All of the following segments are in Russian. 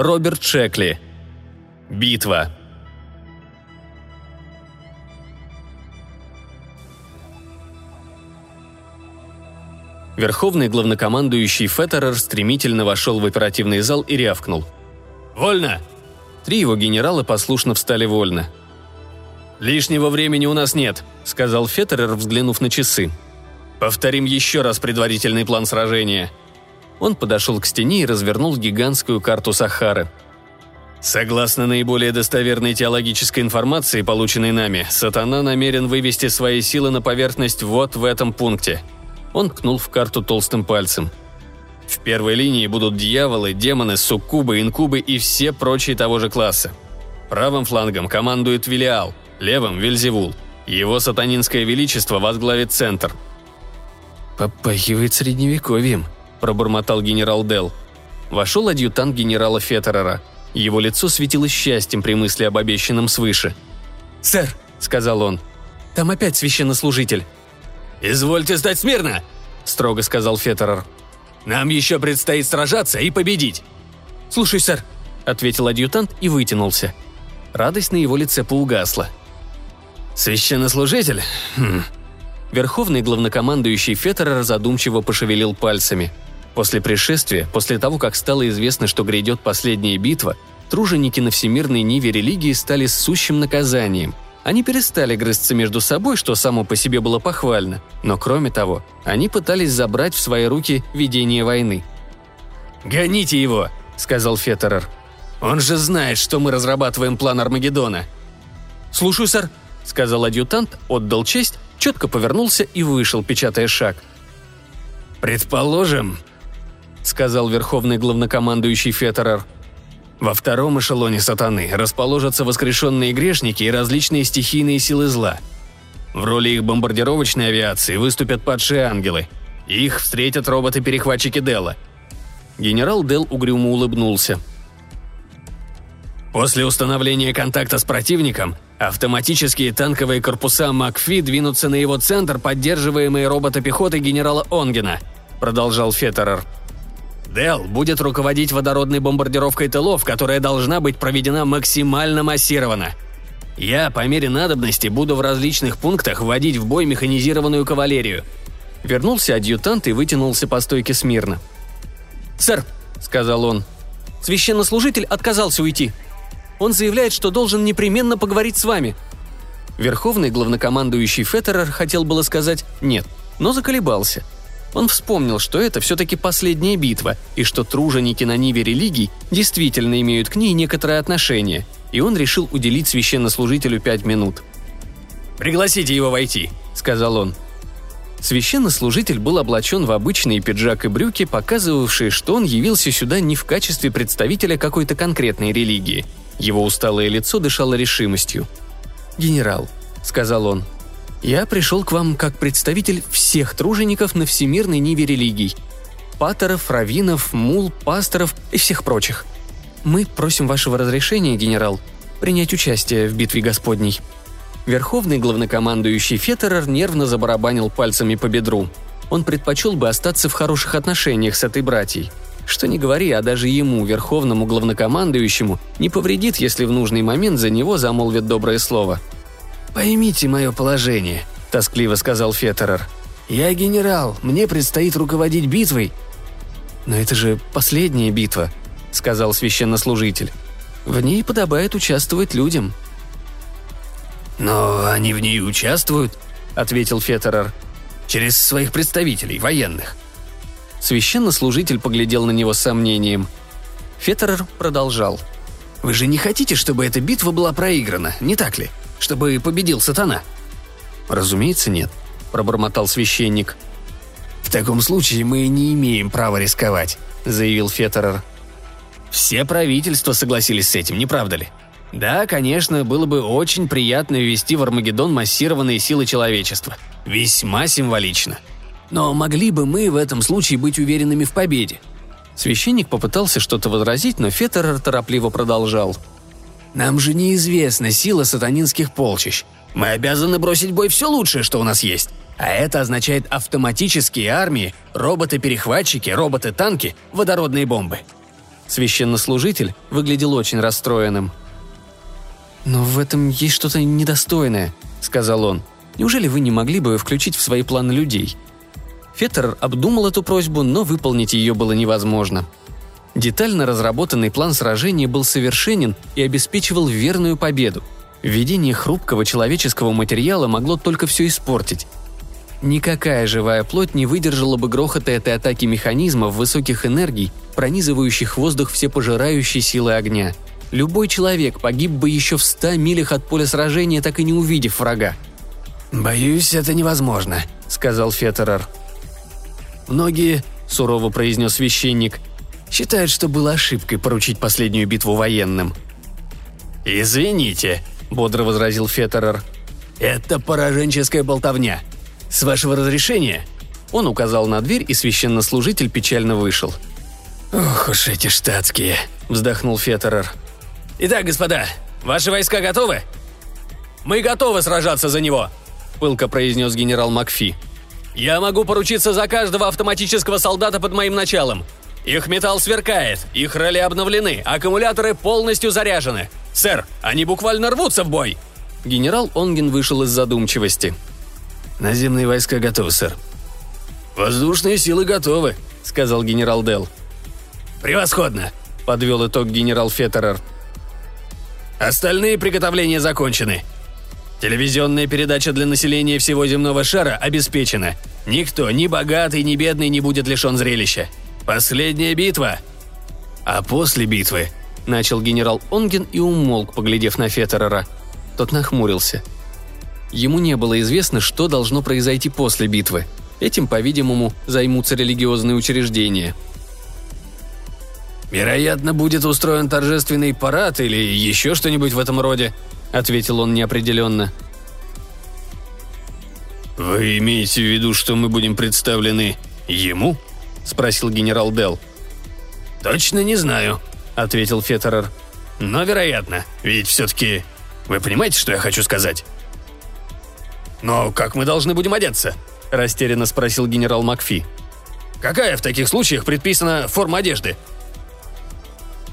Роберт Шекли. Битва. Верховный главнокомандующий Феттерер стремительно вошел в оперативный зал и рявкнул. «Вольно!» Три его генерала послушно встали вольно. «Лишнего времени у нас нет», — сказал Феттерер, взглянув на часы. «Повторим еще раз предварительный план сражения». Он подошел к стене и развернул гигантскую карту Сахары. Согласно наиболее достоверной теологической информации, полученной нами, сатана намерен вывести свои силы на поверхность вот в этом пункте. Он ткнул в карту толстым пальцем. В первой линии будут дьяволы, демоны, суккубы, инкубы и все прочие того же класса. Правым флангом командует Велиал, левым – Вельзевул. Его сатанинское величество возглавит центр. «Попахивает средневековьем», – пробормотал генерал Дел. Вошел адъютант генерала Феттерера. Его лицо светилось счастьем при мысли об обещанном свыше. «Сэр», – сказал он, – «там опять священнослужитель». «Извольте стать смирно!» – строго сказал Феттерер. «Нам еще предстоит сражаться и победить!» «Слушай, сэр», – ответил адъютант и вытянулся. Радость на его лице поугасла. «Священнослужитель? Хм. Верховный главнокомандующий Феттерер задумчиво пошевелил пальцами. После пришествия, после того, как стало известно, что грядет последняя битва, труженики на всемирной ниве религии стали сущим наказанием. Они перестали грызться между собой, что само по себе было похвально, но кроме того, они пытались забрать в свои руки ведение войны. «Гоните его!» – сказал Феттерер. «Он же знает, что мы разрабатываем план Армагеддона!» «Слушаю, сэр», – сказал адъютант, отдал честь четко повернулся и вышел, печатая шаг. «Предположим», — сказал верховный главнокомандующий Феттерер, «во втором эшелоне сатаны расположатся воскрешенные грешники и различные стихийные силы зла. В роли их бомбардировочной авиации выступят падшие ангелы. Их встретят роботы-перехватчики Делла». Генерал Дел угрюмо улыбнулся. «После установления контакта с противником Автоматические танковые корпуса МакФи двинутся на его центр, поддерживаемые роботопехотой генерала Онгена», – продолжал Феттерер. Дел будет руководить водородной бомбардировкой тылов, которая должна быть проведена максимально массированно. Я, по мере надобности, буду в различных пунктах вводить в бой механизированную кавалерию». Вернулся адъютант и вытянулся по стойке смирно. «Сэр», — сказал он, — «священнослужитель отказался уйти. Он заявляет, что должен непременно поговорить с вами». Верховный главнокомандующий Феттерер хотел было сказать «нет», но заколебался. Он вспомнил, что это все-таки последняя битва, и что труженики на Ниве религий действительно имеют к ней некоторое отношение, и он решил уделить священнослужителю пять минут. «Пригласите его войти», — сказал он. Священнослужитель был облачен в обычные пиджак и брюки, показывавшие, что он явился сюда не в качестве представителя какой-то конкретной религии — его усталое лицо дышало решимостью. «Генерал», — сказал он, — «я пришел к вам как представитель всех тружеников на всемирной ниве религий. Паторов, раввинов, мул, пасторов и всех прочих. Мы просим вашего разрешения, генерал, принять участие в битве Господней». Верховный главнокомандующий Феттерер нервно забарабанил пальцами по бедру. Он предпочел бы остаться в хороших отношениях с этой братьей – что не говори, а даже ему, верховному главнокомандующему, не повредит, если в нужный момент за него замолвят доброе слово. «Поймите мое положение», – тоскливо сказал Феттерер. «Я генерал, мне предстоит руководить битвой». «Но это же последняя битва», – сказал священнослужитель. «В ней подобает участвовать людям». «Но они в ней участвуют», – ответил Феттерер. «Через своих представителей, военных. Священнослужитель поглядел на него с сомнением. Феттерер продолжал. «Вы же не хотите, чтобы эта битва была проиграна, не так ли? Чтобы победил сатана?» «Разумеется, нет», – пробормотал священник. «В таком случае мы не имеем права рисковать», – заявил Феттерер. «Все правительства согласились с этим, не правда ли? Да, конечно, было бы очень приятно ввести в Армагеддон массированные силы человечества. Весьма символично. Но могли бы мы в этом случае быть уверенными в победе? Священник попытался что-то возразить, но Феттерер торопливо продолжал. «Нам же неизвестна сила сатанинских полчищ. Мы обязаны бросить бой все лучшее, что у нас есть. А это означает автоматические армии, роботы-перехватчики, роботы-танки, водородные бомбы. Священнослужитель выглядел очень расстроенным. «Но в этом есть что-то недостойное», — сказал он. «Неужели вы не могли бы включить в свои планы людей?» Феттер обдумал эту просьбу, но выполнить ее было невозможно. Детально разработанный план сражения был совершенен и обеспечивал верную победу. Введение хрупкого человеческого материала могло только все испортить. Никакая живая плоть не выдержала бы грохота этой атаки механизмов высоких энергий, пронизывающих воздух всепожирающей силы огня. Любой человек погиб бы еще в ста милях от поля сражения, так и не увидев врага. «Боюсь, это невозможно», — сказал Феттерер. «Многие», — сурово произнес священник, — «считают, что было ошибкой поручить последнюю битву военным». «Извините», — бодро возразил Феттерер. «Это пораженческая болтовня. С вашего разрешения?» Он указал на дверь, и священнослужитель печально вышел. «Ох уж эти штатские», — вздохнул Феттерер. «Итак, господа, ваши войска готовы?» «Мы готовы сражаться за него», — пылко произнес генерал Макфи. «Я могу поручиться за каждого автоматического солдата под моим началом. Их металл сверкает, их роли обновлены, аккумуляторы полностью заряжены. Сэр, они буквально рвутся в бой!» Генерал Онген вышел из задумчивости. «Наземные войска готовы, сэр». «Воздушные силы готовы», — сказал генерал Дел. «Превосходно», — подвел итог генерал Феттерер. «Остальные приготовления закончены. Телевизионная передача для населения всего земного шара обеспечена. Никто, ни богатый, ни бедный, не будет лишен зрелища. Последняя битва. А после битвы Начал генерал Онген и умолк, поглядев на Феттерера. Тот нахмурился. Ему не было известно, что должно произойти после битвы. Этим, по-видимому, займутся религиозные учреждения. «Вероятно, будет устроен торжественный парад или еще что-нибудь в этом роде», — ответил он неопределенно. «Вы имеете в виду, что мы будем представлены ему?» — спросил генерал Дел. «Точно не знаю», — ответил Феттерер. «Но вероятно, ведь все-таки... Вы понимаете, что я хочу сказать?» «Но как мы должны будем одеться?» – растерянно спросил генерал Макфи. «Какая в таких случаях предписана форма одежды?»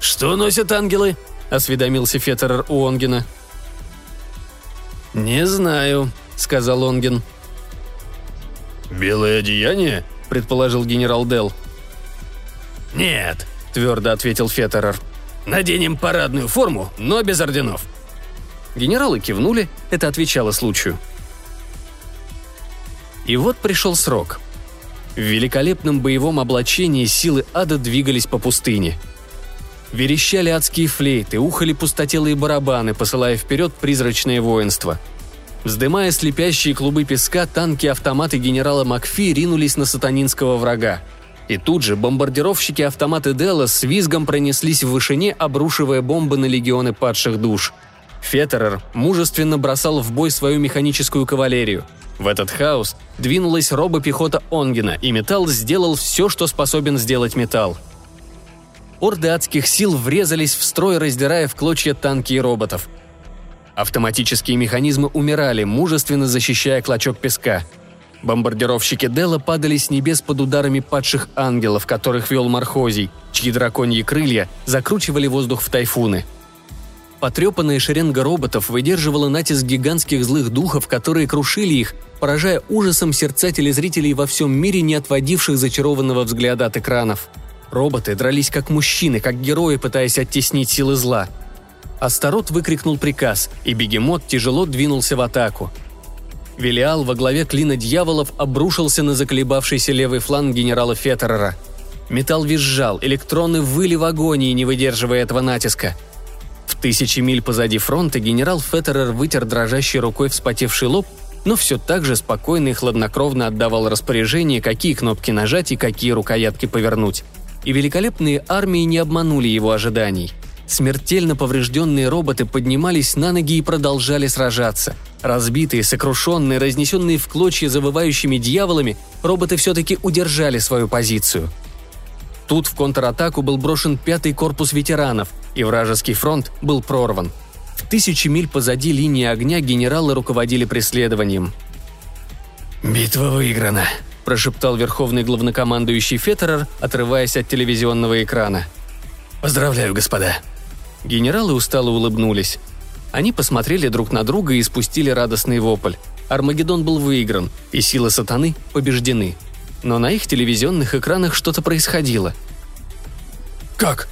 «Что носят ангелы?» – осведомился Феттерер у Онгена. «Не знаю», – сказал Онген. «Белое одеяние?» – предположил генерал Дел. «Нет», – твердо ответил Феттерер. «Наденем парадную форму, но без орденов». Генералы кивнули, это отвечало случаю. И вот пришел срок. В великолепном боевом облачении силы ада двигались по пустыне. Верещали адские флейты, ухали пустотелые барабаны, посылая вперед призрачное воинство. Вздымая слепящие клубы песка, танки-автоматы генерала Макфи ринулись на сатанинского врага – и тут же бомбардировщики автоматы Делла с визгом пронеслись в вышине, обрушивая бомбы на легионы падших душ. Феттерер мужественно бросал в бой свою механическую кавалерию. В этот хаос двинулась робопехота Онгена, и металл сделал все, что способен сделать металл. Орды адских сил врезались в строй, раздирая в клочья танки и роботов. Автоматические механизмы умирали, мужественно защищая клочок песка – Бомбардировщики Дела падали с небес под ударами падших ангелов, которых вел Мархозий, чьи драконьи крылья закручивали воздух в тайфуны. Потрепанная шеренга роботов выдерживала натиск гигантских злых духов, которые крушили их, поражая ужасом сердца телезрителей во всем мире, не отводивших зачарованного взгляда от экранов. Роботы дрались как мужчины, как герои, пытаясь оттеснить силы зла. Астарот выкрикнул приказ, и бегемот тяжело двинулся в атаку – Велиал во главе клина дьяволов обрушился на заколебавшийся левый фланг генерала Феттерера. Металл визжал, электроны выли в агонии, не выдерживая этого натиска. В тысячи миль позади фронта генерал Феттерер вытер дрожащей рукой вспотевший лоб, но все так же спокойно и хладнокровно отдавал распоряжение, какие кнопки нажать и какие рукоятки повернуть. И великолепные армии не обманули его ожиданий. Смертельно поврежденные роботы поднимались на ноги и продолжали сражаться – Разбитые, сокрушенные, разнесенные в клочья завывающими дьяволами, роботы все-таки удержали свою позицию. Тут в контратаку был брошен пятый корпус ветеранов, и вражеский фронт был прорван. В тысячи миль позади линии огня генералы руководили преследованием. «Битва выиграна», – прошептал верховный главнокомандующий Феттерер, отрываясь от телевизионного экрана. «Поздравляю, господа!» Генералы устало улыбнулись. Они посмотрели друг на друга и спустили радостный вопль. Армагеддон был выигран, и силы сатаны побеждены. Но на их телевизионных экранах что-то происходило. «Как?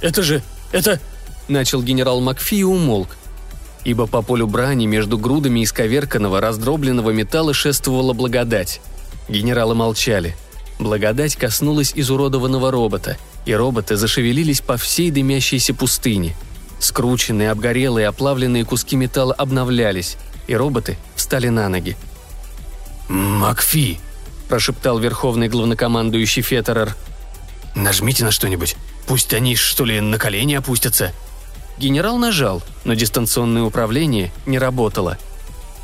Это же... это...» Начал генерал Макфи и умолк. Ибо по полю брани между грудами исковерканного, раздробленного металла шествовала благодать. Генералы молчали. Благодать коснулась изуродованного робота, и роботы зашевелились по всей дымящейся пустыне. Скрученные, обгорелые, оплавленные куски металла обновлялись, и роботы встали на ноги. «Макфи!» – прошептал верховный главнокомандующий Феттерер. «Нажмите на что-нибудь. Пусть они, что ли, на колени опустятся». Генерал нажал, но дистанционное управление не работало.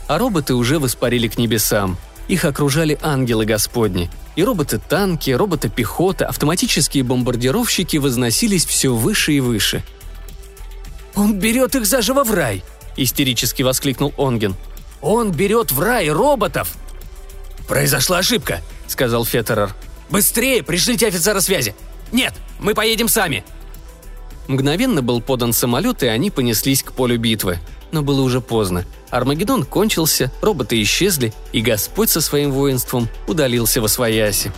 А роботы уже воспарили к небесам. Их окружали ангелы Господни. И роботы-танки, роботы-пехота, автоматические бомбардировщики возносились все выше и выше. «Он берет их заживо в рай!» – истерически воскликнул Онген. «Он берет в рай роботов!» «Произошла ошибка», – сказал Феттерер. «Быстрее пришлите офицера связи!» «Нет, мы поедем сами!» Мгновенно был подан самолет, и они понеслись к полю битвы. Но было уже поздно. Армагеддон кончился, роботы исчезли, и Господь со своим воинством удалился во свояси.